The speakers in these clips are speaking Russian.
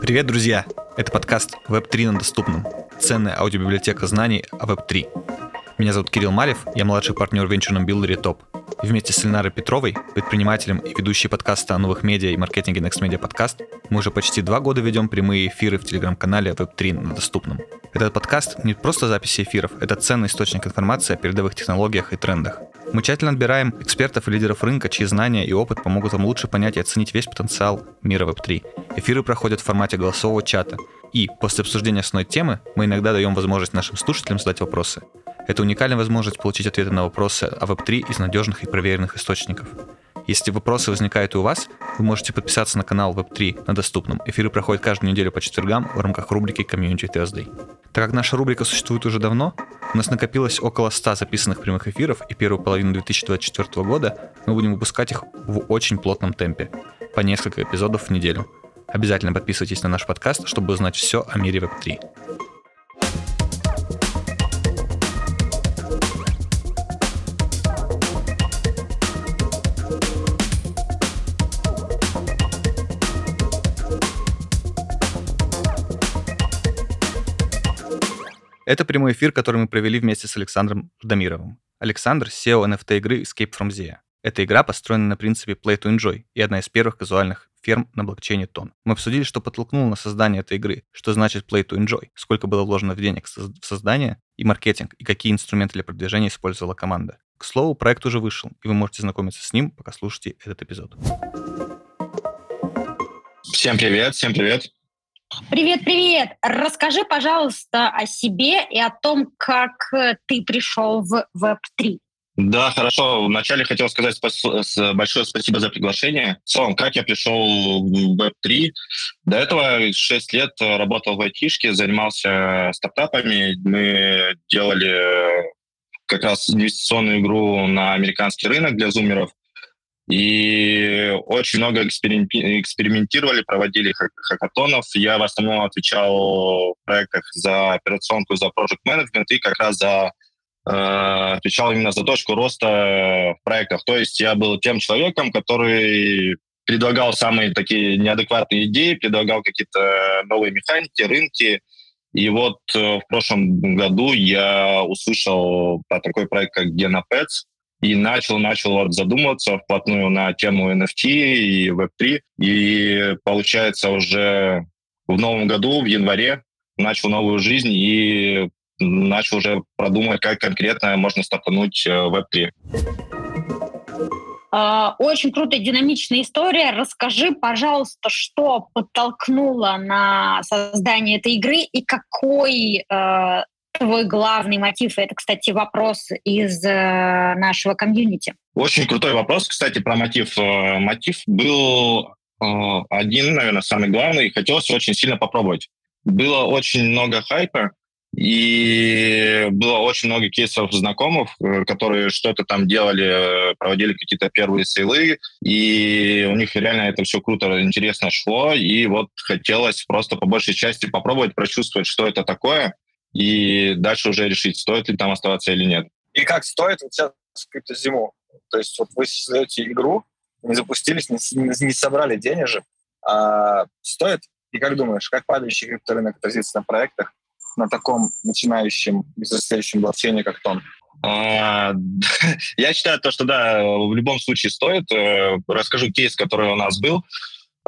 Привет, друзья! Это подкаст Web3 на доступном. Ценная аудиобиблиотека знаний о Web3. Меня зовут Кирилл Малев, я младший партнер в венчурном билдере ТОП. И вместе с Ленарой Петровой, предпринимателем и ведущей подкаста о новых медиа и маркетинге Next Media Podcast, мы уже почти два года ведем прямые эфиры в телеграм-канале Web3 на доступном. Этот подкаст не просто записи эфиров, это ценный источник информации о передовых технологиях и трендах. Мы тщательно отбираем экспертов и лидеров рынка, чьи знания и опыт помогут вам лучше понять и оценить весь потенциал мира Web3. Эфиры проходят в формате голосового чата. И после обсуждения основной темы мы иногда даем возможность нашим слушателям задать вопросы. Это уникальная возможность получить ответы на вопросы о Web3 из надежных и проверенных источников. Если вопросы возникают и у вас, вы можете подписаться на канал Web3 на доступном. Эфиры проходят каждую неделю по четвергам в рамках рубрики Community Thursday. Так как наша рубрика существует уже давно, у нас накопилось около 100 записанных прямых эфиров, и первую половину 2024 года мы будем выпускать их в очень плотном темпе, по несколько эпизодов в неделю. Обязательно подписывайтесь на наш подкаст, чтобы узнать все о мире Web3. Это прямой эфир, который мы провели вместе с Александром Ждамировым. Александр – SEO NFT игры Escape from Zia. Эта игра построена на принципе Play to Enjoy и одна из первых казуальных ферм на блокчейне Тон. Мы обсудили, что подтолкнуло на создание этой игры, что значит Play to Enjoy, сколько было вложено в денег в создание и маркетинг, и какие инструменты для продвижения использовала команда. К слову, проект уже вышел, и вы можете знакомиться с ним, пока слушаете этот эпизод. Всем привет, всем привет. Привет, привет! Расскажи, пожалуйста, о себе и о том, как э, ты пришел в Web3. Да, хорошо. Вначале хотел сказать большое спасибо за приглашение. В целом, как я пришел в Web3? До этого 6 лет работал в айтишке, занимался стартапами. Мы делали как раз инвестиционную игру на американский рынок для зумеров. И очень много экспериментировали, проводили хакатонов. Я в основном отвечал в проектах за операционку, за project management и как раз за э, отвечал именно за точку роста в проектах. То есть я был тем человеком, который предлагал самые такие неадекватные идеи, предлагал какие-то новые механики, рынки. И вот э, в прошлом году я услышал про такой проект, как GenaPets, и начал, начал вот задумываться вплотную на тему NFT и Web3. И получается уже в новом году, в январе, начал новую жизнь и начал уже продумывать, как конкретно можно стартануть э, Web3. А, очень крутая, динамичная история. Расскажи, пожалуйста, что подтолкнуло на создание этой игры и какой э, твой главный мотив? Это, кстати, вопрос из э, нашего комьюнити. Очень крутой вопрос, кстати, про мотив. Э, мотив был э, один, наверное, самый главный. Хотелось очень сильно попробовать. Было очень много хайпа, и было очень много кейсов знакомых, которые что-то там делали, проводили какие-то первые сейлы, и у них реально это все круто, интересно шло, и вот хотелось просто по большей части попробовать прочувствовать, что это такое, и дальше уже решить, стоит ли там оставаться или нет. И как стоит вот сейчас криптозиму? То есть вот вы создаете игру, не запустились, не, не собрали денежек, а стоит? И как думаешь, как падающий крипторынок отразится на проектах на таком начинающем и взрослеющем блокчейне, как Тон? А, я считаю то, что да, в любом случае стоит. Э, расскажу кейс, который у нас был.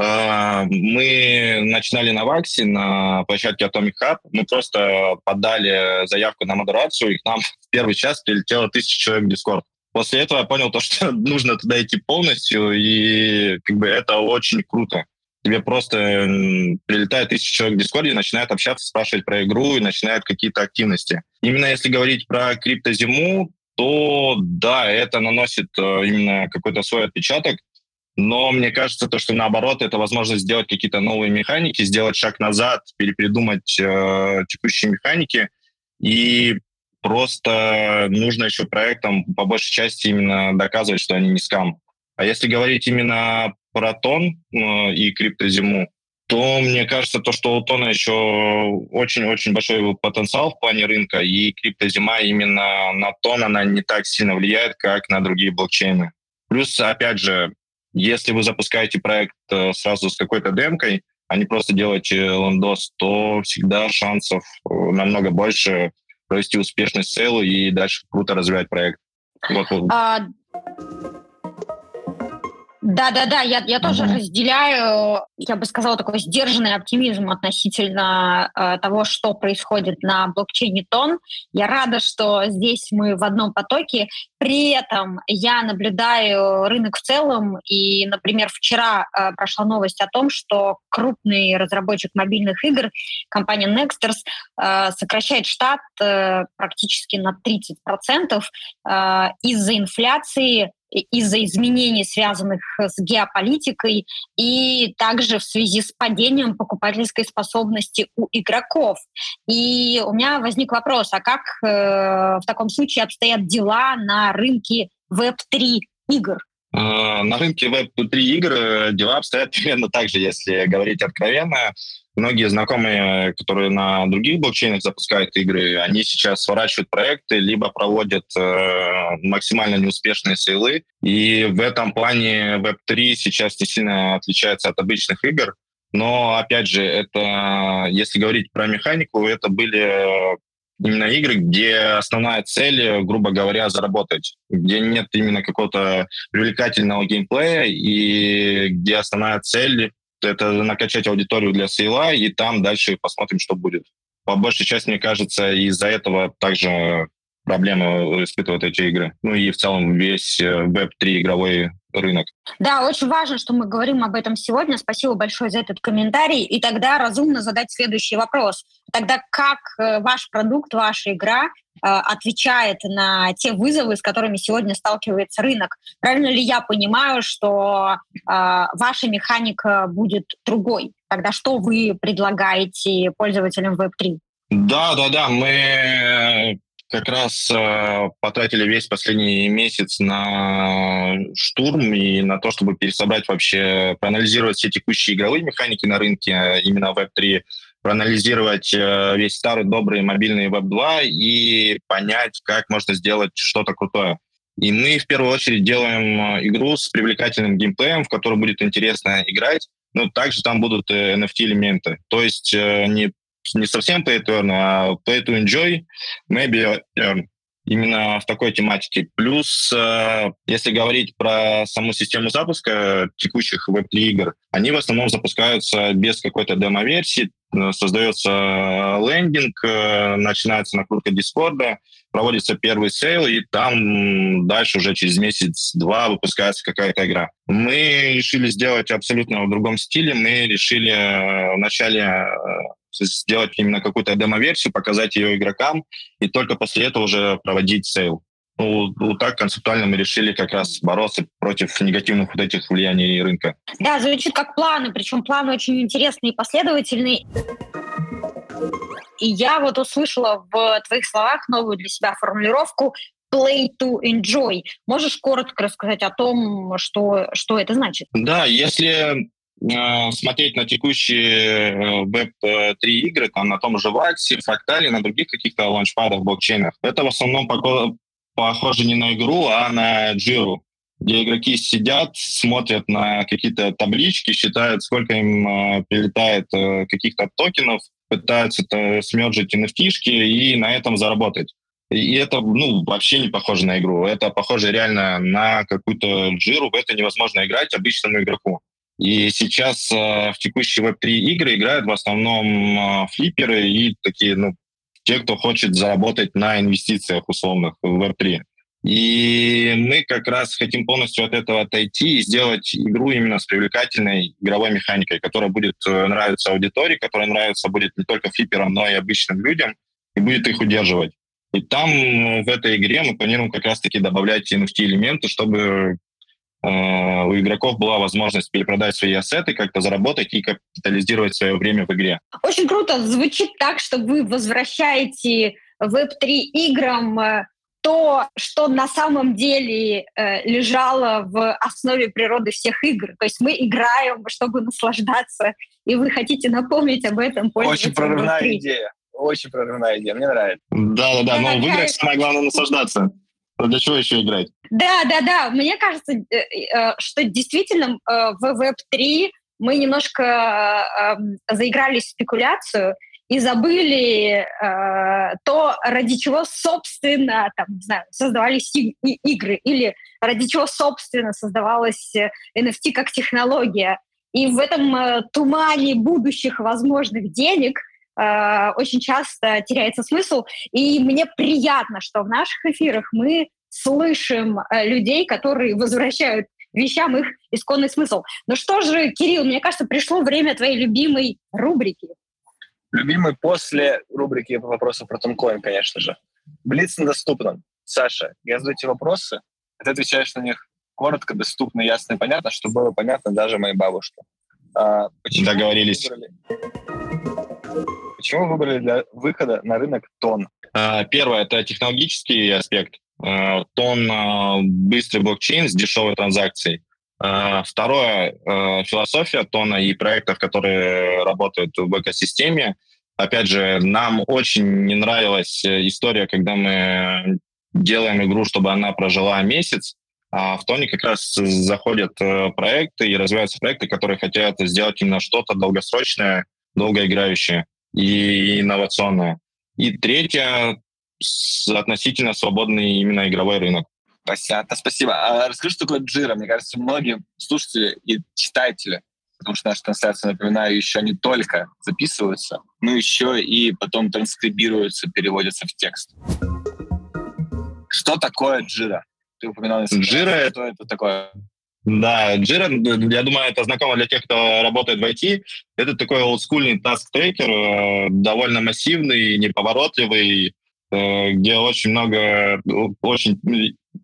А, мы начинали на Ваксе, на площадке Atomic Hub. Мы просто подали заявку на модерацию, и к нам в первый час прилетело тысяча человек в Discord. После этого я понял то, что нужно туда идти полностью, и как бы это очень круто. Тебе просто прилетает тысяча человек в Дискорде, начинают общаться, спрашивать про игру и начинают какие-то активности. Именно если говорить про криптозиму, то да, это наносит э, именно какой-то свой отпечаток. Но мне кажется, то, что наоборот, это возможность сделать какие-то новые механики, сделать шаг назад, перепридумать э, текущие механики. И просто нужно еще проектам по большей части именно доказывать, что они не скам. А если говорить именно про тон э, и криптозиму, то мне кажется, то, что у Тона еще очень-очень большой потенциал в плане рынка, и криптозима именно на тон она не так сильно влияет, как на другие блокчейны. Плюс, опять же, Если вы запускаете проект э, сразу с какой-то демкой, а не просто делаете лендос, то всегда шансов э, намного больше провести успешный сейл и дальше круто развивать проект. Вот. А, да, да, да, я, я тоже mm-hmm. разделяю, я бы сказала, такой сдержанный оптимизм относительно э, того, что происходит на блокчейне TON. Я рада, что здесь мы в одном потоке. При этом я наблюдаю рынок в целом, и, например, вчера э, прошла новость о том, что крупный разработчик мобильных игр, компания Nexters, э, сокращает штат э, практически на 30% э, из-за инфляции из-за изменений, связанных с геополитикой, и также в связи с падением покупательской способности у игроков. И у меня возник вопрос, а как э, в таком случае обстоят дела на рынке Web3 игр? Э, на рынке Web3 игр дела обстоят примерно так же, если говорить откровенно. Многие знакомые, которые на других блокчейнах запускают игры, они сейчас сворачивают проекты, либо проводят э, максимально неуспешные сейлы. И в этом плане Web3 сейчас не сильно отличается от обычных игр. Но, опять же, это, если говорить про механику, это были именно игры, где основная цель, грубо говоря, заработать, где нет именно какого-то привлекательного геймплея и где основная цель это накачать аудиторию для сейла, и там дальше посмотрим, что будет. По большей части, мне кажется, из-за этого также проблемы испытывают эти игры. Ну и в целом весь Web3 э, игровой рынок. Да, очень важно, что мы говорим об этом сегодня. Спасибо большое за этот комментарий. И тогда разумно задать следующий вопрос. Тогда как э, ваш продукт, ваша игра э, отвечает на те вызовы, с которыми сегодня сталкивается рынок? Правильно ли я понимаю, что э, ваша механика будет другой? Тогда что вы предлагаете пользователям Web3? Да, да, да. Мы как раз э, потратили весь последний месяц на штурм и на то, чтобы пересобрать вообще, проанализировать все текущие игровые механики на рынке, э, именно Web3, проанализировать э, весь старый добрый мобильный Web2 и понять, как можно сделать что-то крутое. И мы в первую очередь делаем э, игру с привлекательным геймплеем, в которую будет интересно играть, но также там будут NFT-элементы. То есть не не совсем play to earn, а play to enjoy, maybe earn. Именно в такой тематике. Плюс, э, если говорить про саму систему запуска текущих Web3 игр, они в основном запускаются без какой-то демо-версии, э, создается лендинг, э, начинается накрутка Дискорда, проводится первый сейл, и там дальше уже через месяц-два выпускается какая-то игра. Мы решили сделать абсолютно в другом стиле. Мы решили вначале сделать именно какую-то демо-версию, показать ее игрокам, и только после этого уже проводить сейл. Ну, вот так концептуально мы решили как раз бороться против негативных вот этих влияний рынка. Да, звучит как планы, причем планы очень интересные и последовательные. И я вот услышала в твоих словах новую для себя формулировку play to enjoy. Можешь коротко рассказать о том, что, что это значит? Да, если смотреть на текущие Web3 э, игры, там на том же Ваксе, Фрактале, на других каких-то лаунчпадах, блокчейнах, это в основном похоже не на игру, а на джиру, где игроки сидят, смотрят на какие-то таблички, считают, сколько им э, прилетает э, каких-то токенов, пытаются это смерджить nft и на этом заработать. И это ну, вообще не похоже на игру. Это похоже реально на какую-то джиру. В это невозможно играть обычному игроку. И сейчас э, в текущие Web3 игры играют в основном э, флипперы и такие, ну, те, кто хочет заработать на инвестициях условных в Web3. И мы как раз хотим полностью от этого отойти и сделать игру именно с привлекательной игровой механикой, которая будет э, нравиться аудитории, которая нравится будет не только флипперам, но и обычным людям, и будет их удерживать. И там в этой игре мы планируем как раз-таки добавлять NFT-элементы, чтобы Э, у игроков была возможность перепродать свои ассеты, как-то заработать и капитализировать свое время в игре. Очень круто. Звучит так, что вы возвращаете Web3 играм э, то, что на самом деле э, лежало в основе природы всех игр. То есть мы играем, чтобы наслаждаться, и вы хотите напомнить об этом Очень прорывная идея. Очень прорывная идея. Мне нравится. Да-да-да, но в играх самое главное наслаждаться. Для чего еще играть? Да, да, да. Мне кажется, э, э, что действительно э, в Web3 мы немножко эм, заиграли в спекуляцию и забыли то, ради чего, собственно, там, не знаю, создавались игры или ради чего, собственно, создавалась NFT как технология. И в этом тумане будущих возможных денег очень часто теряется смысл. И мне приятно, что в наших эфирах мы слышим э, людей, которые возвращают вещам их исконный смысл. Ну что же, Кирилл, мне кажется, пришло время твоей любимой рубрики. Любимый после рубрики вопросов про Тонкоин, конечно же. Блиц на доступном. Саша, я задаю тебе вопросы, а ты отвечаешь на них коротко, доступно, ясно и понятно, чтобы было понятно даже моей бабушке. А, почему Договорились. Выбрали, почему выбрали для выхода на рынок тон? А, первое – это технологический аспект. Э, тон э, быстрый блокчейн с дешевой транзакцией. Э, второе – философия тона и проектов, которые работают в экосистеме. Опять же, нам очень не нравилась история, когда мы делаем игру, чтобы она прожила месяц, а в тоне как раз заходят проекты и развиваются проекты, которые хотят сделать именно что-то долгосрочное, долгоиграющее и инновационное. И третье, относительно свободный именно игровой рынок. Спасибо. Спасибо. А расскажи, что такое джира. Мне кажется, многие слушатели и читатели, потому что наши трансляции, напоминаю, еще не только записываются, но еще и потом транскрибируются, переводятся в текст. Что такое джира? Ты упоминал Джира — это такое? Да, Jira, я думаю, это знакомо для тех, кто работает в IT. Это такой олдскульный таск-трекер, э, довольно массивный, неповоротливый, Э, где очень много, очень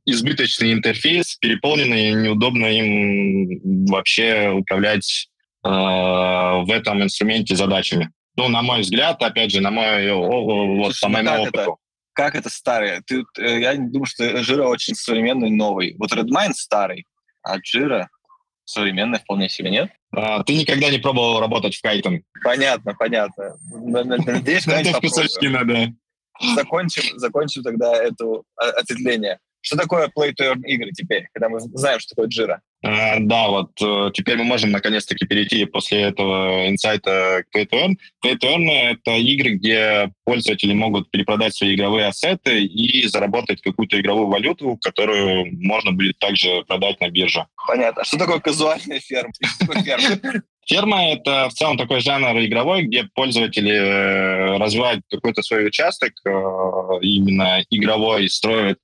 избыточный интерфейс, переполненный, неудобно им вообще управлять э, в этом инструменте задачами. Ну, на мой взгляд, опять же, на мой, вот, Слушай, по моему как опыту. Это, как это старое? Ты, э, я думаю, что Jira очень современный, новый. Вот Redmine старый, а Jira современный вполне себе, нет? А, ты никогда не пробовал работать в Кайтон? Понятно, понятно. Надеюсь, когда-нибудь надо закончим, закончим тогда это ответвление. Что такое play to earn игры теперь, когда мы знаем, что такое Jira? Uh, да, вот uh, теперь мы можем наконец-таки перейти после этого инсайта к Play to Earn. Play to Earn — это игры, где пользователи могут перепродать свои игровые ассеты и заработать какую-то игровую валюту, которую можно будет также продать на бирже. Понятно. А что такое казуальная ферма? Ферма — это в целом такой жанр игровой, где пользователи э, развивают какой-то свой участок, э, именно игровой, строят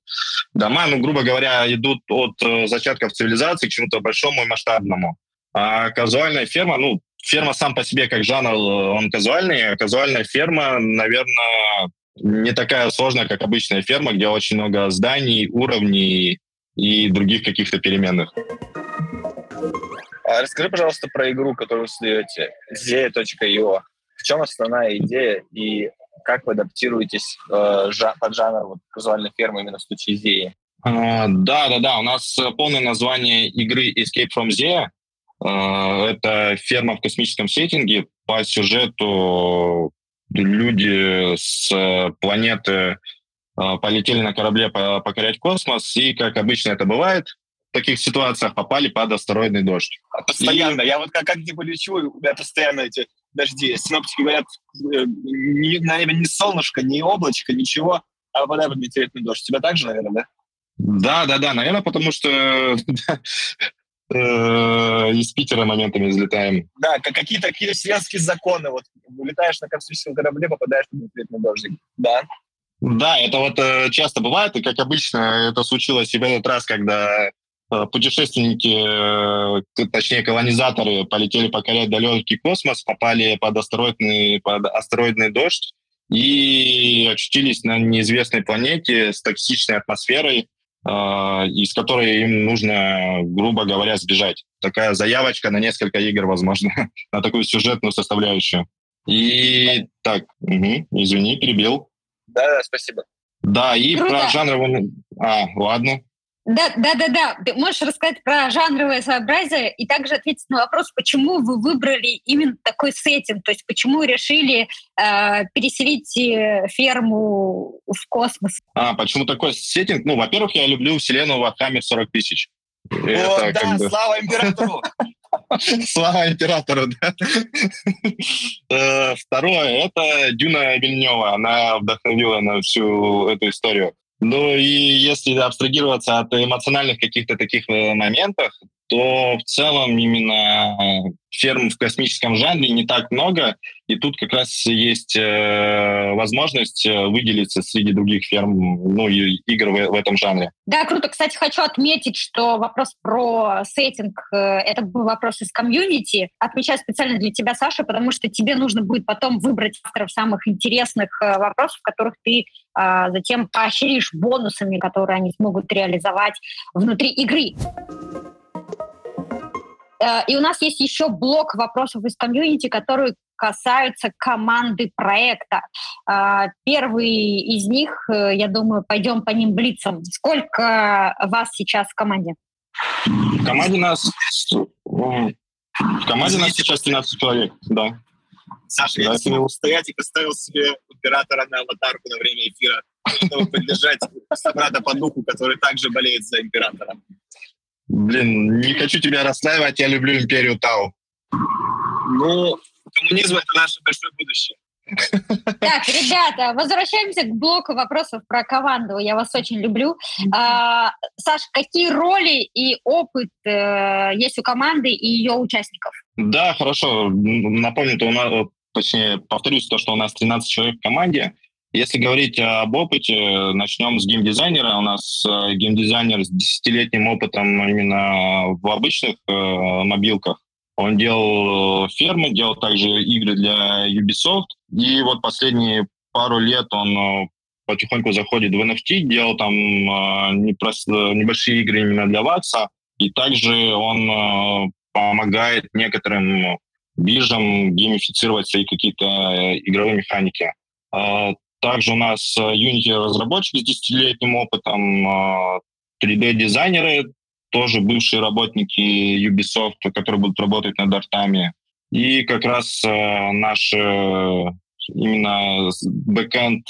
дома, ну, грубо говоря, идут от э, зачатков цивилизации к чему-то большому и масштабному. А казуальная ферма, ну, ферма сам по себе как жанр, он казуальный, а казуальная ферма, наверное, не такая сложная, как обычная ферма, где очень много зданий, уровней и других каких-то переменных. А расскажи, пожалуйста, про игру, которую вы создаете, zea.io. В чем основная идея и как вы адаптируетесь э, под жанр вот, казуальной фермы именно в случае Зеи? Uh, да, да, да. У нас полное название игры Escape from Zea. Uh, это ферма в космическом сеттинге. По сюжету люди с планеты uh, полетели на корабле покорять космос, и, как обычно это бывает, таких ситуациях попали под астероидный дождь. А постоянно. И... Я вот как, как типа лечу, у меня постоянно эти дожди. Синоптики говорят, э, ни, на небе ни солнышко, ни облачко, ничего, а попадает под метеоритный дождь. Тебя также, наверное, да? Да, да, да, наверное, потому что э, из Питера моментами взлетаем. Да, какие-то какие вселенские законы. Вот улетаешь на космическом корабле, попадаешь под метеоритный дождь. Да. Да, это вот э, часто бывает, и как обычно это случилось и в этот раз, когда путешественники, э, точнее колонизаторы, полетели покорять далекий космос, попали под астероидный, под астероидный дождь и очутились на неизвестной планете с токсичной атмосферой, э, из которой им нужно, грубо говоря, сбежать. Такая заявочка на несколько игр, возможно, на такую сюжетную составляющую. И так, угу, извини, перебил. Да, да, спасибо. Да, и Круто. про жанровую... А, ладно. Да, да, да, да. Ты можешь рассказать про жанровое своеобразие и также ответить на вопрос, почему вы выбрали именно такой сеттинг, то есть почему решили э, переселить э, ферму в космос? А, почему такой сеттинг? Ну, во-первых, я люблю вселенную Warhammer 40 тысяч. О, да, бы... слава императору! Слава императору, да. Э, второе, это Дюна Вильнева. Она вдохновила на всю эту историю. Ну и если абстрагироваться от эмоциональных каких-то таких э, моментов, то в целом именно ферм в космическом жанре не так много, и тут как раз есть э, возможность э, выделиться среди других ферм, ну и игр в, в этом жанре. Да, круто. Кстати, хочу отметить, что вопрос про сеттинг э, — это был вопрос из комьюнити. Отмечаю специально для тебя, Саша, потому что тебе нужно будет потом выбрать авторов самых интересных э, вопросов, которых ты э, затем поощришь бонусами, которые они смогут реализовать внутри игры. Э, и у нас есть еще блок вопросов из комьюнити, которые касаются команды проекта. Э, первый из них, э, я думаю, пойдем по ним блицам. Сколько вас сейчас в команде? В команде нас... В команде нас сейчас 13 человек, да. Саша, да, я не устоять и поставил себе оператора на аватарку на время эфира, чтобы поддержать собрата по духу, который также болеет за императора. Блин, не хочу тебя расстраивать, я люблю империю Тау. Ну, коммунизм — это наше большое будущее. Так, ребята, возвращаемся к блоку вопросов про команду. Я вас очень люблю. А, Саш, какие роли и опыт э, есть у команды и ее участников? Да, хорошо. Напомню, то у нас, точнее, повторюсь то, что у нас 13 человек в команде. Если говорить об опыте, начнем с геймдизайнера. У нас э, геймдизайнер с десятилетним опытом именно в обычных э, мобилках. Он делал фермы, делал также игры для Ubisoft. И вот последние пару лет он э, потихоньку заходит в NFT, делал там э, небольшие игры именно для Вакса. И также он э, помогает некоторым биржам геймифицировать свои какие-то игровые механики. Также у нас э, Unity-разработчик с 10-летним опытом, 3D-дизайнеры, э, тоже бывшие работники Ubisoft, которые будут работать над артами. И как раз э, наш именно бэкэнд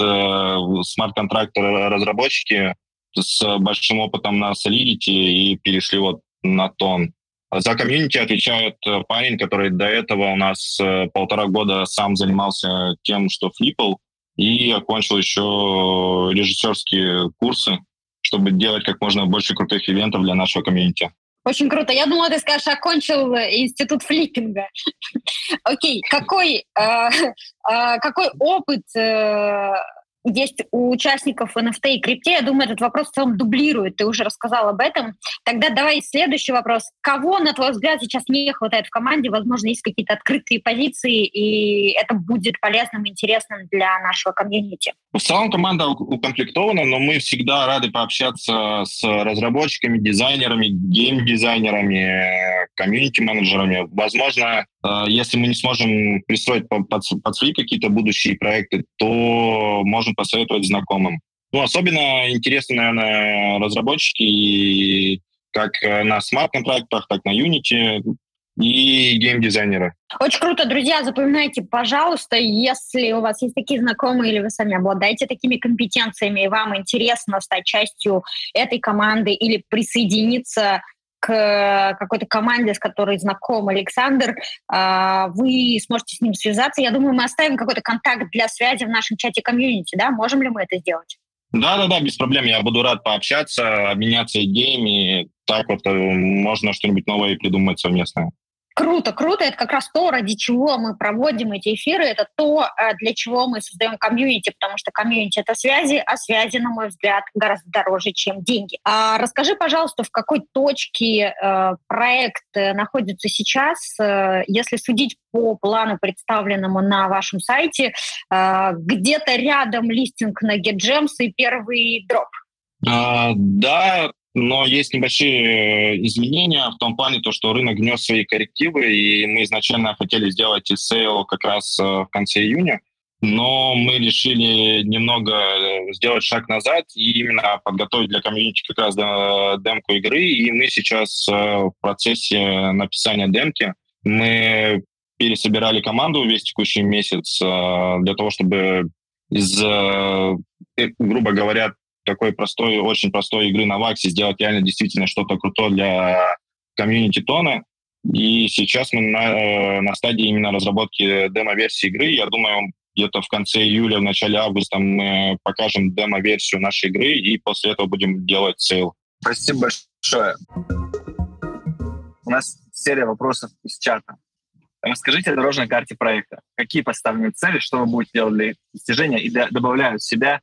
смарт-контракт разработчики с большим опытом на Solidity и перешли вот на TON. За комьюнити отвечает парень, который до этого у нас полтора года сам занимался тем, что флипал, и окончил еще режиссерские курсы, чтобы делать как можно больше крутых ивентов для нашего комьюнити. Очень круто. Я думала, ты скажешь, окончил институт флиппинга. Окей, какой, э, э, какой опыт э, есть у участников NFT и крипте. Я думаю, этот вопрос в целом дублирует. Ты уже рассказал об этом. Тогда давай следующий вопрос. Кого, на твой взгляд, сейчас не хватает в команде? Возможно, есть какие-то открытые позиции, и это будет полезным и интересным для нашего комьюнити. В целом команда укомплектована, но мы всегда рады пообщаться с разработчиками, дизайнерами, гейм-дизайнерами, комьюнити-менеджерами. Возможно, э, если мы не сможем пристроить под, под свои какие-то будущие проекты, то можем посоветовать знакомым. Ну, особенно интересны, наверное, разработчики как на смарт-контрактах, так на Unity и геймдизайнеры. Очень круто, друзья, запоминайте, пожалуйста, если у вас есть такие знакомые или вы сами обладаете такими компетенциями, и вам интересно стать частью этой команды или присоединиться к какой-то команде, с которой знаком Александр, а, вы сможете с ним связаться. Я думаю, мы оставим какой-то контакт для связи в нашем чате комьюнити, да? Можем ли мы это сделать? Да-да-да, без проблем. Я буду рад пообщаться, обменяться идеями. Так вот э, можно что-нибудь новое придумать совместное. Круто, круто. Это как раз то, ради чего мы проводим эти эфиры. Это то, э, для чего мы создаем комьюнити, потому что комьюнити — это связи, а связи, на мой взгляд, гораздо дороже, чем деньги. А расскажи, пожалуйста, в какой точке э, проект э, находится сейчас, э, если судить по плану, представленному на вашем сайте, э, где-то рядом листинг на GetGems и первый дроп? А, да, но есть небольшие э, изменения в том плане, то, что рынок внес свои коррективы, и мы изначально хотели сделать сейл как раз э, в конце июня, но мы решили немного э, сделать шаг назад и именно подготовить для комьюнити как раз демку игры. И мы сейчас в процессе написания демки. Мы пересобирали команду весь текущий месяц для того, чтобы из, грубо говоря, такой простой, очень простой игры на WAX е сделать реально действительно что-то крутое для комьюнити TON а. И сейчас мы на, э, на стадии именно разработки демо-версии игры. Я думаю, где-то в конце июля, в начале августа мы покажем демо-версию нашей игры, и после этого будем делать sale. Спасибо большое. У нас серия вопросов из чата. Расскажите о дорожной карте проекта. Какие поставлены цели, что вы будете делать для достижения, и добавляют в себя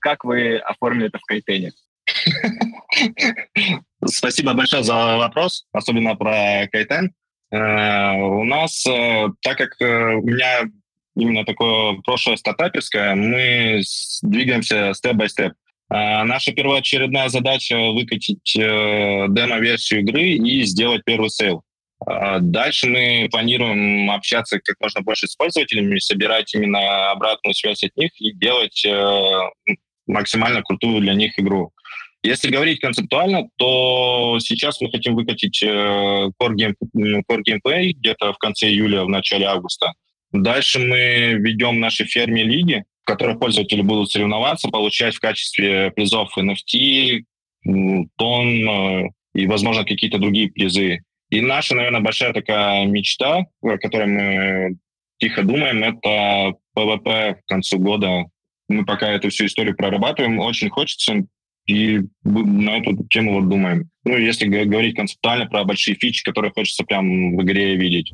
как вы оформили это в Кайтене? Спасибо большое за вопрос, особенно про Кайтен. Э, у нас, э, так как э, у меня именно такое прошлое стартаперское, мы двигаемся step-by-step. Наша первоочередная задача — выкатить демо-версию игры и сделать первый sale. А дальше мы планируем общаться как можно больше с пользователями, собирать именно обратную связь от них и делать э, максимально крутую для них игру. Если говорить концептуально, то сейчас мы хотим выкатить э, core, game, core gameplay где-то в конце июля, в начале августа. Дальше мы введем наши фарм-лиги, в которых пользователи будут соревноваться, получать в качестве призов NFT, TON э, и, возможно, какие-то другие призы. И наша, наверное, большая такая мечта, о которой мы тихо думаем, это PvP к концу года. Мы пока эту всю историю прорабатываем. Очень хочется, и на эту тему вот думаем. Ну, если говорить концептуально про большие фичи, которые хочется прям в игре видеть.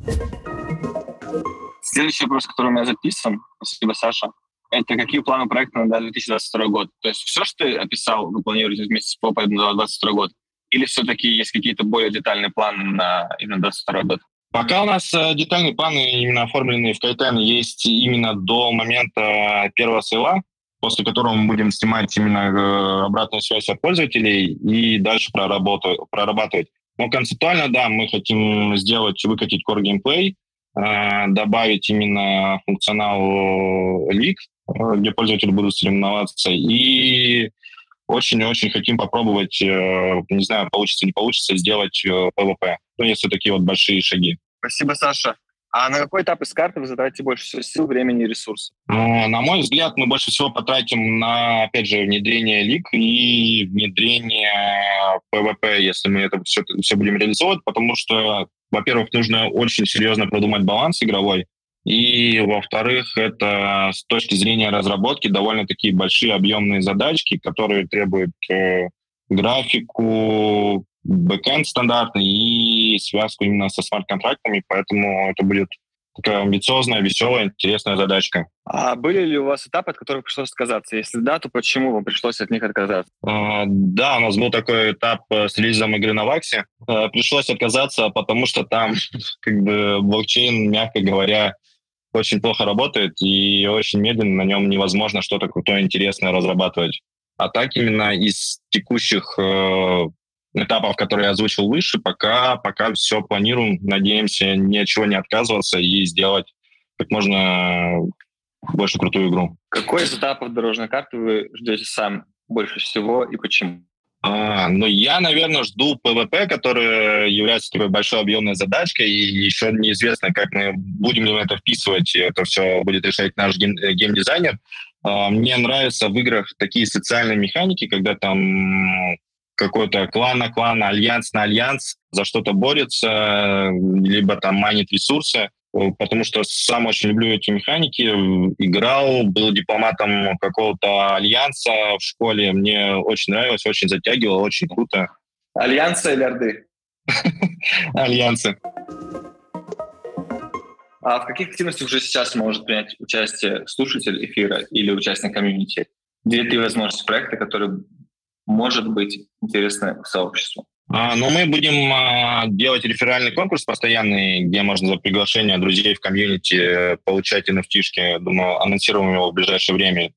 Следующий вопрос, который у меня записан, спасибо, Саша, это какие планы проекта на 2022 год? То есть все, что ты описал, вы планируете вместе с ПОПой на 2022 год? Или все-таки есть какие-то более детальные планы на именно 22 год? Пока у нас э, детальные планы именно оформленные в Кайтен есть именно до момента первого сейла, после которого мы будем снимать именно э, обратную связь от пользователей и дальше прорабатывать. Но концептуально, да, мы хотим сделать, выкатить core э, добавить именно функционал лиг, где пользователи будут соревноваться, и очень-очень хотим попробовать, э, не знаю, получится не получится, сделать. Э, ну, если такие вот большие шаги. Спасибо, Саша. А на какой этап из карты вы затратите больше всего сил, времени и ресурсов? Ну, на мой взгляд, мы больше всего потратим на, опять же, внедрение лик и внедрение PvP, если мы это все, все будем реализовывать, потому что, во-первых, нужно очень серьезно продумать баланс игровой, и, во-вторых, это с точки зрения разработки довольно такие большие объемные задачки, которые требуют э, графику, бэкэнд стандартный и связку именно со смарт-контрактами, поэтому это будет такая амбициозная, веселая, интересная задачка. А были ли у вас этапы, от которых пришлось отказаться? Если да, то почему вам пришлось от них отказаться? А, да, у нас был такой этап э, с релизом игры на Ваксе. А, пришлось отказаться, потому что там как бы блокчейн, мягко говоря, очень плохо работает, и очень медленно на нем невозможно что-то крутое, интересное разрабатывать. А так именно из текущих э, этапов, которые я озвучил выше, пока, пока все планируем, надеемся ни от чего не отказываться и сделать как можно больше крутую игру. Какой из этапов дорожной карты вы ждете сам больше всего и почему? А, ну, я, наверное, жду PvP, который является такой большой объемной задачкой, и еще неизвестно, как мы будем ли мы это вписывать, это все будет решать наш ген, э, геймдизайнер. А, мне нравятся в играх такие социальные механики, когда там какой-то клан на клан, альянс на альянс за что-то борется, либо там майнит ресурсы. Э, потому что сам очень люблю эти механики. Играл, был дипломатом какого-то альянса в школе. Мне очень нравилось, очень затягивало, очень круто. Альянсы или Орды? Альянсы. А в каких активностях уже сейчас может принять участие слушатель эфира или участник комьюнити? Две-три возможности проекта, которые может быть интересны сообществу. А, но мы будем а, делать реферальный конкурс постоянный, где можно за приглашение друзей в комьюнити э, получать NFT Думаю, анонсируем его в ближайшее время.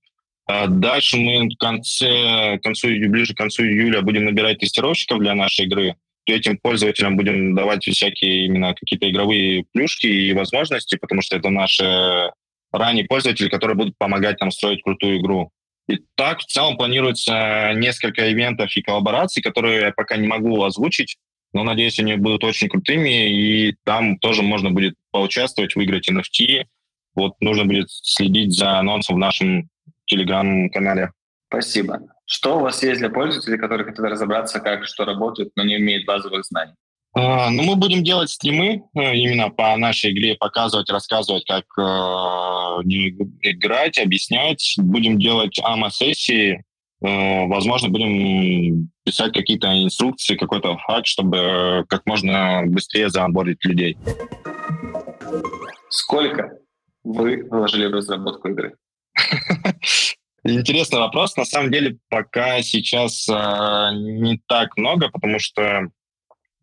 А дальше мы в конце, концу, ближе к концу июля будем набирать тестировщиков для нашей игры. И этим пользователям будем давать всякие именно какие-то игровые плюшки и возможности, потому что это наше ранние пользователи, которые будут помогать нам строить крутую игру. И так в целом планируется несколько ивентов и коллабораций, которые я пока не могу озвучить, но надеюсь, они будут очень крутыми, и там тоже можно будет поучаствовать, выиграть NFT. Вот нужно будет следить за анонсом в нашем телеграм-канале. Спасибо. Что у вас есть для пользователей, которые хотят разобраться, как что работает, но не имеют базовых знаний? Uh, ну, мы будем делать стримы uh, именно по нашей игре, показывать, рассказывать, как uh, играть, объяснять. Будем делать АМА-сессии. Возможно, будем писать какие-то инструкции, какой-то факт, чтобы как можно быстрее заонбордить людей. Сколько вы вложили в разработку игры? Интересный вопрос. На самом деле, пока сейчас не так много, потому что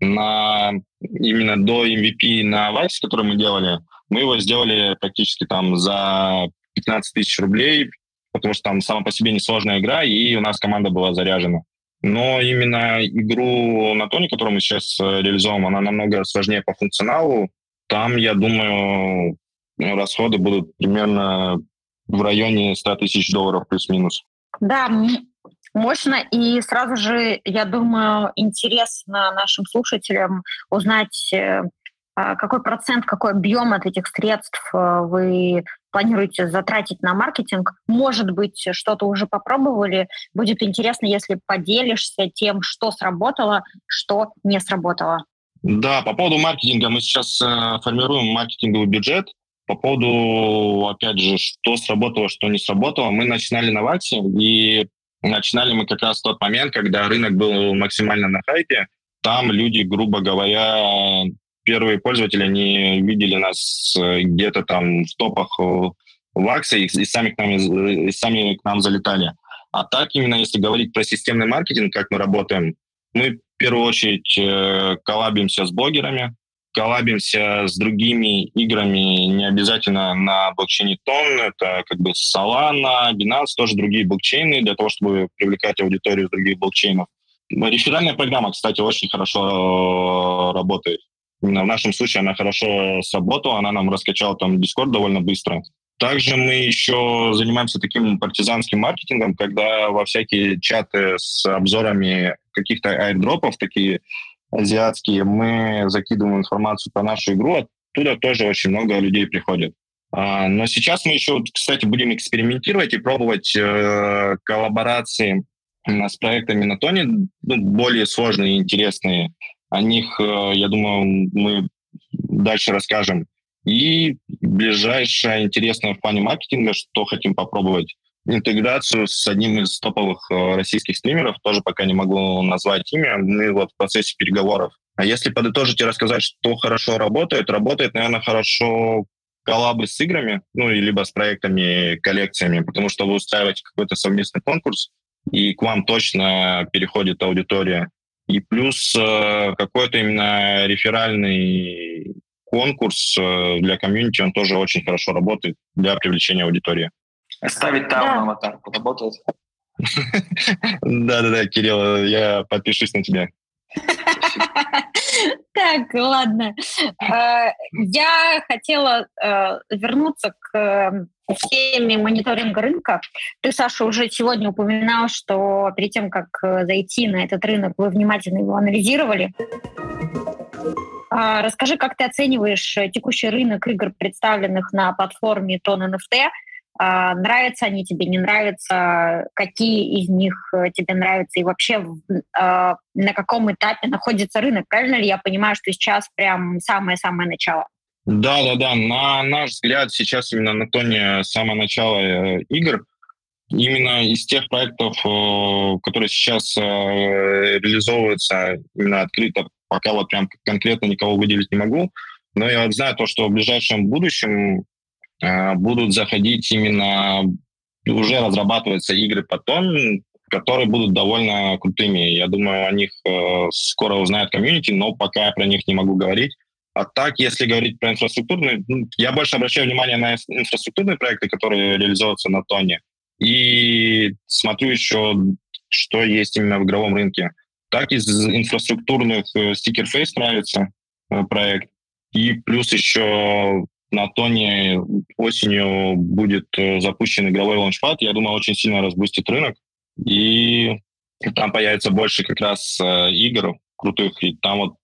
на именно до MVP на Vice, который мы делали, мы его сделали практически там за 15 тысяч рублей, потому что там сама по себе несложная игра, и у нас команда была заряжена. Но именно игру на Тоне, которую мы сейчас э, реализуем, она намного сложнее по функционалу. Там, я думаю, расходы будут примерно в районе 100 тысяч долларов плюс-минус. Да, мощно. И сразу же, я думаю, интересно нашим слушателям узнать, э, а, какой процент, какой объем от этих средств э, вы планируете затратить на маркетинг. Может быть, что-то уже попробовали. Будет интересно, если поделишься тем, что сработало, что не сработало. Да, по поводу маркетинга мы сейчас э, формируем маркетинговый бюджет. По поводу, опять же, что сработало, что не сработало, мы начинали на Ваксе, и Начинали мы как раз в тот момент, когда рынок был максимально на хайпе. Там люди, грубо говоря, первые пользователи, они видели нас э, где-то там в топах вакса и, и, сами к нам, и сами к нам залетали. А так именно, если говорить про системный маркетинг, как мы работаем, мы в первую очередь э, коллабимся с блогерами, коллабимся с другими играми, не обязательно на блокчейне Тон, это как бы Solana, Binance, тоже другие блокчейны для того, чтобы привлекать аудиторию других блокчейнов. Реферальная программа, кстати, очень хорошо э, работает. Именно в нашем случае она хорошо сработала, она нам раскачала там Discord довольно быстро. Также мы еще занимаемся таким партизанским маркетингом, когда во всякие чаты с обзорами каких-то айрдропов, такие азиатские, мы закидываем информацию про нашу игру, оттуда тоже очень много людей приходит. А, но сейчас мы еще, кстати, будем экспериментировать и пробовать э, коллаборации с проектами на Тоне, ну, более сложные и интересные. О них, э, я думаю, мы дальше расскажем. И ближайшее интересное в плане маркетинга, что хотим попробовать, интеграцию с одним из топовых э, российских стримеров, тоже пока не могу назвать имя, мы вот в процессе переговоров. А если подытожить и рассказать, что хорошо работает, работает, наверное, хорошо коллабы с играми, ну, и либо с проектами, коллекциями, потому что вы устраиваете какой-то совместный конкурс, и к вам точно переходит аудитория. И плюс э, какой-то именно реферальный конкурс э, для комьюнити, он тоже очень хорошо работает для привлечения аудитории. Ставить там да. аватарку работает? Да-да-да, Кирилл, я подпишусь на тебя. Так, ладно. Э, я хотела э, вернуться к э, теме мониторинга рынка. Ты, Саша, уже сегодня упоминал, что перед тем, как зайти на этот рынок, вы внимательно его анализировали. А, расскажи, как ты оцениваешь текущий рынок игр, представленных на платформе Тон NFT, а, нравятся они тебе, не нравятся, какие из них э, тебе нравятся и вообще а, на каком этапе находится рынок. Правильно ли я понимаю, что сейчас прям самое-самое начало? Да, да, да. На наш взгляд, сейчас именно на тоне самое начало э, игр. Именно из тех проектов, э, которые сейчас реализовываются именно открыто, пока вот прям конкретно никого выделить не могу. Но я знаю то, что в ближайшем будущем будут заходить именно, уже разрабатываются игры потом, которые будут довольно крутыми. Я думаю, о них э, скоро узнает комьюнити, но пока я про них не могу говорить. А так, если говорить про инфраструктурные, ну, я больше обращаю внимание на инфраструктурные проекты, которые реализуются на Тоне, и смотрю еще, что есть именно в игровом рынке. Так из инфраструктурных Sticker э, Face нравится проект, и плюс еще на Тоне осенью будет э, запущен игровой лаунчпад. Я думаю, очень сильно разбустит рынок. И там появится больше как раз э, игр крутых. И там вот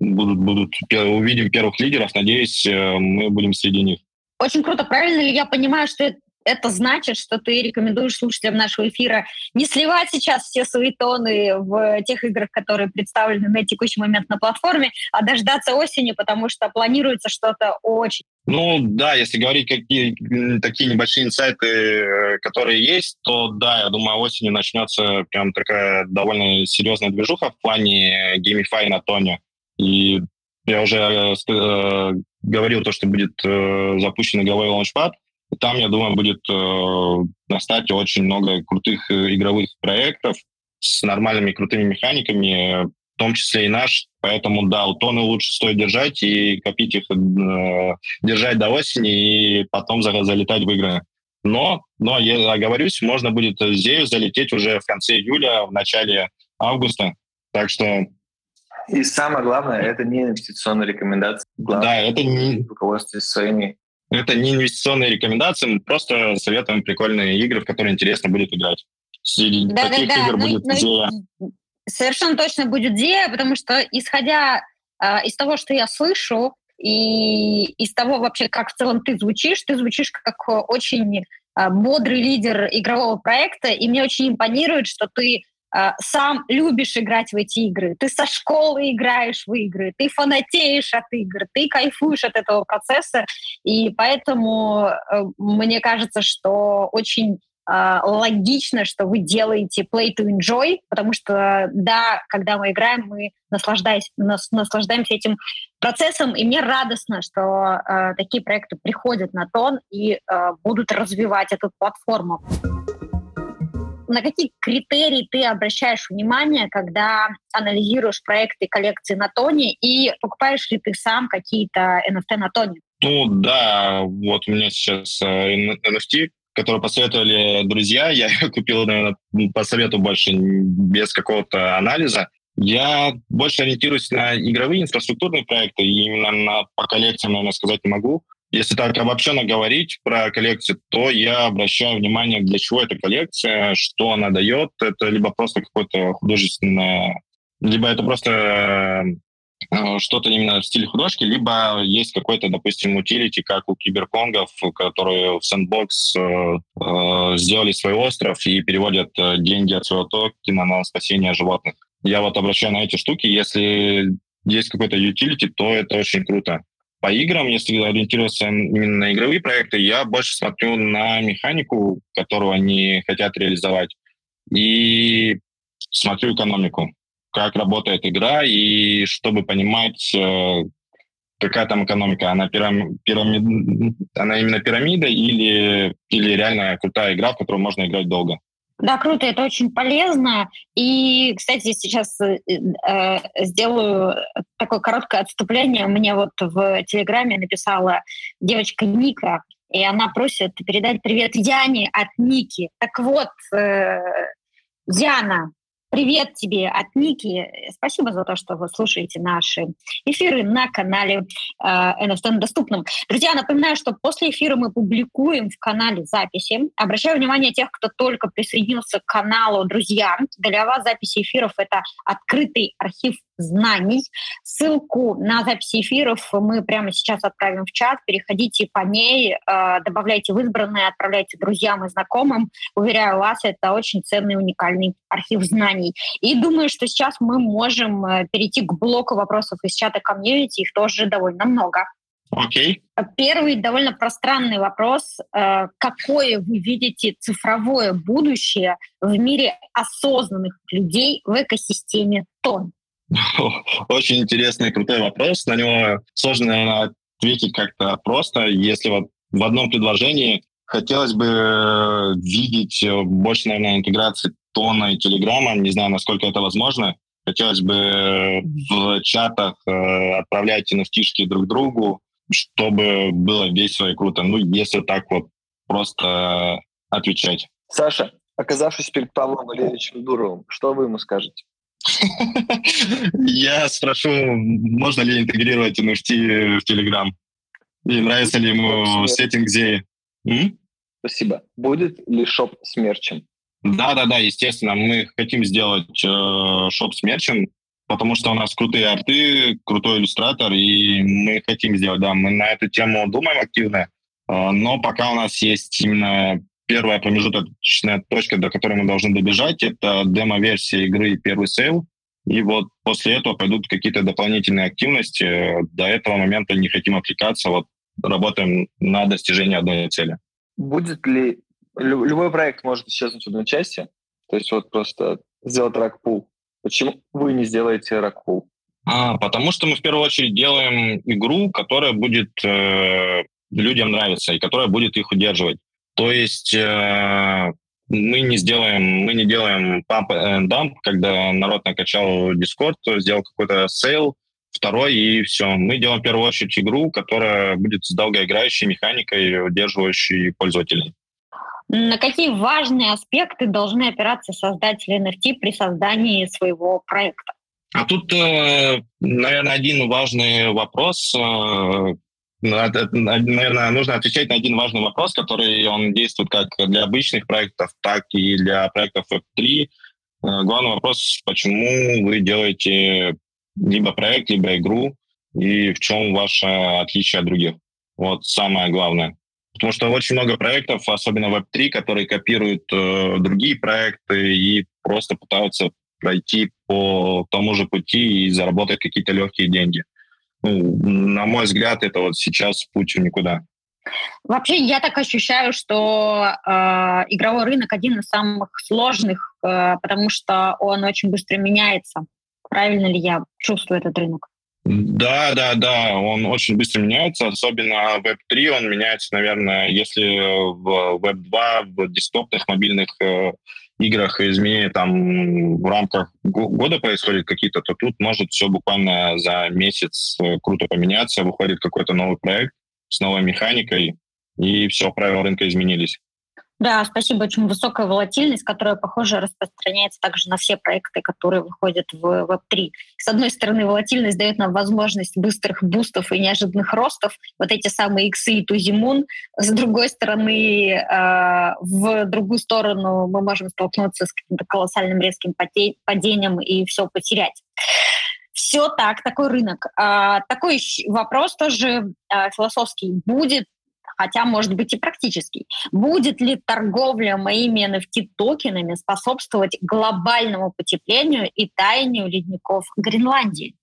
будут, будут увидим первых лидеров. Надеюсь, э, мы будем среди них. Очень круто. Правильно ли я понимаю, что это значит, что ты рекомендуешь слушателям нашего эфира не сливать сейчас все свои тоны в тех играх, которые представлены на текущий момент на платформе, а дождаться осени, потому что планируется что-то очень ну да, если говорить какие такие небольшие инсайты, э, которые есть, то да, я думаю, осенью начнется прям такая довольно серьезная движуха в плане геймифай на тоне. И я уже э, э говорил то, что будет э, запущен игровой лаунчпад, там, я думаю, будет э, на старте очень много крутых э, игровых проектов с нормальными крутыми механиками, в том числе и наш. Поэтому, да, утоны лучше стоит держать и копить их, э, держать до осени и потом за, залетать в игры. Но, но я оговорюсь, можно будет здесь залететь уже в конце июля, в начале августа. Так что... И самое главное, это не инвестиционные рекомендации. Главное, да, это не... Руководствуясь своими это не инвестиционные рекомендации, мы просто советуем прикольные игры, в которые интересно будет играть. Среди да, таких да, да. игр ну, будет ну, Зея. Совершенно точно будет Зея, потому что, исходя э, из того, что я слышу, и из того вообще, как в целом ты звучишь, ты звучишь как очень э, бодрый лидер игрового проекта, и мне очень импонирует, что ты а, сам любишь играть в эти игры, ты со школы играешь в игры, ты фанатеешь от игр, ты кайфуешь от этого процесса, и поэтому э, мне кажется, что очень Uh, логично, что вы делаете play to enjoy, потому что, да, когда мы играем, мы нас, наслаждаемся этим процессом, и мне радостно, что uh, такие проекты приходят на тон и uh, будут развивать эту платформу на какие критерии ты обращаешь внимание, когда анализируешь проекты коллекции на Тоне, и покупаешь ли ты сам какие-то NFT на Тоне? Ну да, вот у меня сейчас NFT, э, которые посоветовали друзья, я купил, наверное, по совету больше без какого-то анализа. Я больше ориентируюсь на игровые инфраструктурные проекты, и именно на, по коллекциям, наверное, сказать не могу. Если так обобщенно говорить про коллекцию, то я обращаю внимание, для чего эта коллекция, что она дает. Это либо просто какое-то художественное, либо это просто э, что-то именно в стиле художки, либо есть какой-то, допустим, утилити, как у киберконгов, которые в Sandbox э, э, сделали свой остров и переводят э, деньги от своего токена на спасение животных. Я вот обращаю на эти штуки. Если есть какой-то utility, то это очень круто по играм, если ориентироваться именно на игровые проекты, я больше смотрю на механику, которую они хотят реализовать, и смотрю экономику, как работает игра, и чтобы понимать, э, какая там экономика, она, пирам, пирамид, она именно пирамида или, или реально крутая игра, в которую можно играть долго. Да, круто, это очень полезно. И, кстати, сейчас э, э, сделаю такое короткое отступление. Мне вот в Телеграме написала девочка Ника, и она просит передать привет Яне от Ники. Так вот, э, Яна, Привет тебе от Ники. Спасибо за то, что вы слушаете наши эфиры на канале э, NFT доступном. Друзья, напоминаю, что после эфира мы публикуем в канале записи. Обращаю внимание тех, кто только присоединился к каналу, друзья. Для вас записи эфиров — это открытый архив знаний. Ссылку на записи эфиров мы прямо сейчас отправим в чат. Переходите по ней, э, добавляйте в избранные, отправляйте друзьям и знакомым. Уверяю вас, это очень ценный, уникальный архив знаний. И думаю, что сейчас мы можем э, перейти к блоку вопросов из чата комьюнити. Их тоже довольно много. Окей. Okay. Первый довольно пространный вопрос. Э, какое вы видите цифровое будущее в мире осознанных людей в экосистеме ТОН? Очень интересный, крутой вопрос. На него сложно, наверное, ответить как-то просто. Если вот в одном предложении хотелось бы э, видеть э, больше, наверное, интеграции тона и телеграмма. Не знаю, насколько это возможно. Хотелось бы э, в чатах отправлять nft друг другу, чтобы было весело и круто. Ну, если так вот просто отвечать. Саша, оказавшись перед Павлом Валерьевичем Дуровым, что вы ему скажете? Я спрошу, можно ли интегрировать NFT в Telegram. И нравится ли ему сеттинг Зеи. Спасибо. Будет ли shop с мерчем? Да, да, да, естественно, мы хотим сделать э, shop с мерчем, потому что у нас крутые арты, крутой иллюстратор, и мы хотим сделать, да, мы на эту тему думаем активно, э, но пока у нас есть именно первая промежуточная точка, до которой мы должны добежать, это демо-версия игры, первый sale, и вот после этого пойдут какие-то дополнительные активности. До этого момента не хотим отвлекаться, вот работаем на достижение одной цели. Будет ли... Любой проект может исчезнуть в одной части, то есть вот просто сделать ракпул. Почему вы не сделаете ракпул? А, потому что мы в первую очередь делаем игру, которая будет э, людям нравиться и которая будет их удерживать. То есть э, мы не сделаем, мы не делаем pump and dump, когда народ накачал Discord, сделал какой-то sale, второй, и все. Мы делаем в первую очередь игру, которая будет с долгоиграющей механикой, удерживающей пользователей. На какие важные аспекты должны опираться создатели NFT при создании своего проекта? А тут, э, наверное, один важный вопрос, э, наверное, нужно отвечать на один важный вопрос, который он действует как для обычных проектов, так и для проектов Web3. Э, главный вопрос, почему вы делаете либо проект, либо игру, и в чем ваше отличие от других. Вот самое главное. Потому что очень много проектов, особенно Web3, которые копируют э, другие проекты и просто пытаются пройти по тому же пути и заработать какие-то легкие деньги ну, на мой взгляд, это вот сейчас путь в никуда. Вообще, я так ощущаю, что э, игровой рынок один из самых сложных, э, потому что он очень быстро меняется. Правильно ли я чувствую этот рынок? Да, да, да, он очень быстро меняется, особенно Web3, он меняется, наверное, если в Web2, в десктопных мобильных э, играх изменения там в рамках года происходят какие-то, то тут может все буквально за месяц э, круто поменяться, выходит какой-то новый проект с новой механикой, и все, правила рынка изменились. Да, спасибо. Очень высокая волатильность, которая, похоже, распространяется также на все проекты, которые выходят в Web3. С одной стороны, волатильность дает нам возможность быстрых бустов и неожиданных ростов, вот эти самые иксы и тузимун. С другой стороны, э, в другую сторону мы можем столкнуться с каким-то колоссальным резким падением и все потерять. Все так, такой рынок. А, такой вопрос тоже а, философский. Будет хотя, может быть, и практический. Будет ли торговля моими NFT-токенами способствовать глобальному потеплению и таянию ледников Гренландии?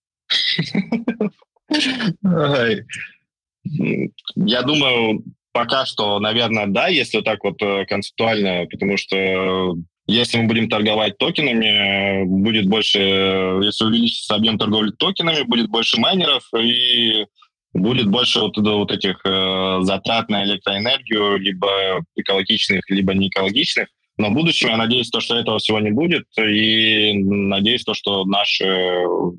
Я думаю, пока что, наверное, да, если так вот э, концептуально, потому что если мы будем торговать токенами, будет больше, если увеличится объем торговли токенами, будет больше майнеров, и будет больше вот, вот этих э, затрат на электроэнергию, либо экологичных, либо не экологичных. Но в будущем я надеюсь, то, что этого всего не будет, и надеюсь, то, что наши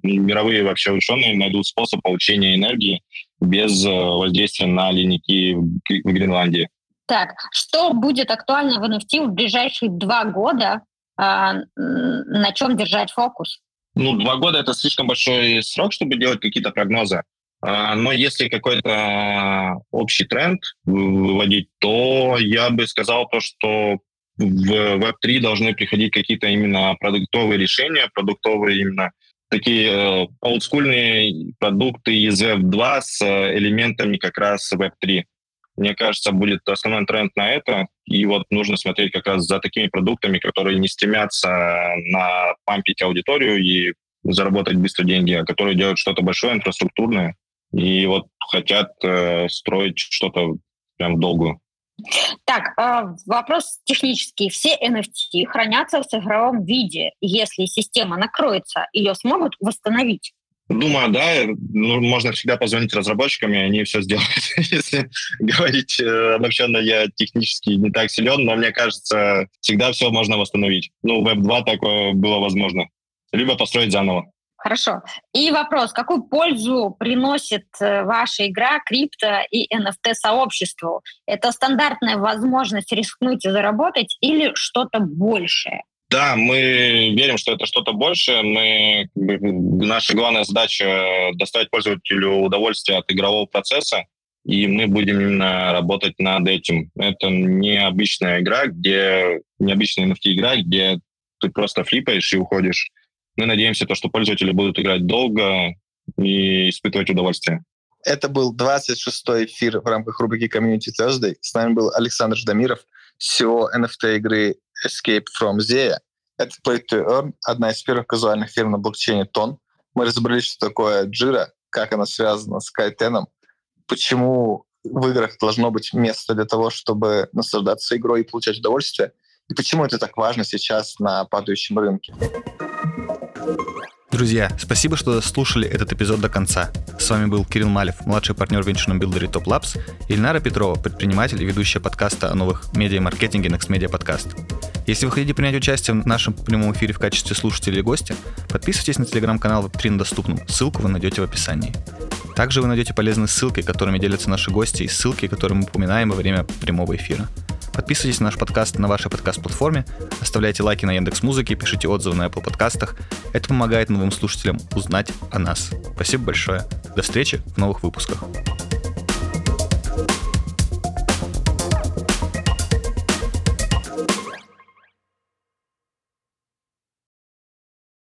мировые вообще ученые найдут способ получения энергии без э, воздействия на ледники в Гренландии. Так, что будет актуально в NFT в ближайшие два года? А, на чем держать фокус? Ну, два года — это слишком большой срок, чтобы делать какие-то прогнозы. А, но если какой-то общий тренд выводить, то я бы сказал то, что в Web3 должны приходить какие-то именно продуктовые решения, продуктовые именно такие э, олдскульные продукты из Web2 с элементами как раз Web3. Мне кажется, будет основной тренд на это, и вот нужно смотреть как раз за такими продуктами, которые не стремятся на пампить аудиторию и заработать быстро деньги, а которые делают что-то большое, инфраструктурное, и вот хотят э, строить что-то прям долгую. Так, э, вопрос технический. Все NFT хранятся в игровом виде. Если система накроется, ее смогут восстановить? Думаю, да. Ну, можно всегда позвонить разработчикам, и они все сделают. Если говорить э, обобщенно, я технически не так силен, но мне кажется, всегда все можно восстановить. Ну, Web 2 такое было возможно. Либо построить заново. Хорошо. И вопрос, какую пользу приносит э, ваша игра крипто и NFT сообществу? Это стандартная возможность рискнуть и заработать или что-то большее? Да, мы верим, что это что-то большее. Мы, наша главная задача — доставить пользователю удовольствие от игрового процесса. и мы будем именно работать над этим. Это необычная игра, где необычная NFT-игра, где ты просто флипаешь и уходишь. Мы надеемся, то, что пользователи будут играть долго и испытывать удовольствие. Это был 26-й эфир в рамках рубрики Community Thursday. С нами был Александр Ждамиров, CEO NFT игры Escape from Zea. Это Play to Earn, одна из первых казуальных фирм на блокчейне Тон. Мы разобрались, что такое Джира, как она связана с Кайтеном, почему в играх должно быть место для того, чтобы наслаждаться игрой и получать удовольствие, и почему это так важно сейчас на падающем рынке. Друзья, спасибо, что слушали этот эпизод до конца. С вами был Кирилл Малев, младший партнер в венчурном билдере Top Labs, и Ильнара Петрова, предприниматель и ведущая подкаста о новых медиа-маркетинге Next Media Podcast. Если вы хотите принять участие в нашем прямом эфире в качестве слушателя или гостя, подписывайтесь на телеграм-канал Web3 на доступном. Ссылку вы найдете в описании. Также вы найдете полезные ссылки, которыми делятся наши гости, и ссылки, которые мы упоминаем во время прямого эфира. Подписывайтесь на наш подкаст на вашей подкаст-платформе, оставляйте лайки на Яндекс Музыке, пишите отзывы на Apple подкастах. Это помогает новым слушателям узнать о нас. Спасибо большое. До встречи в новых выпусках.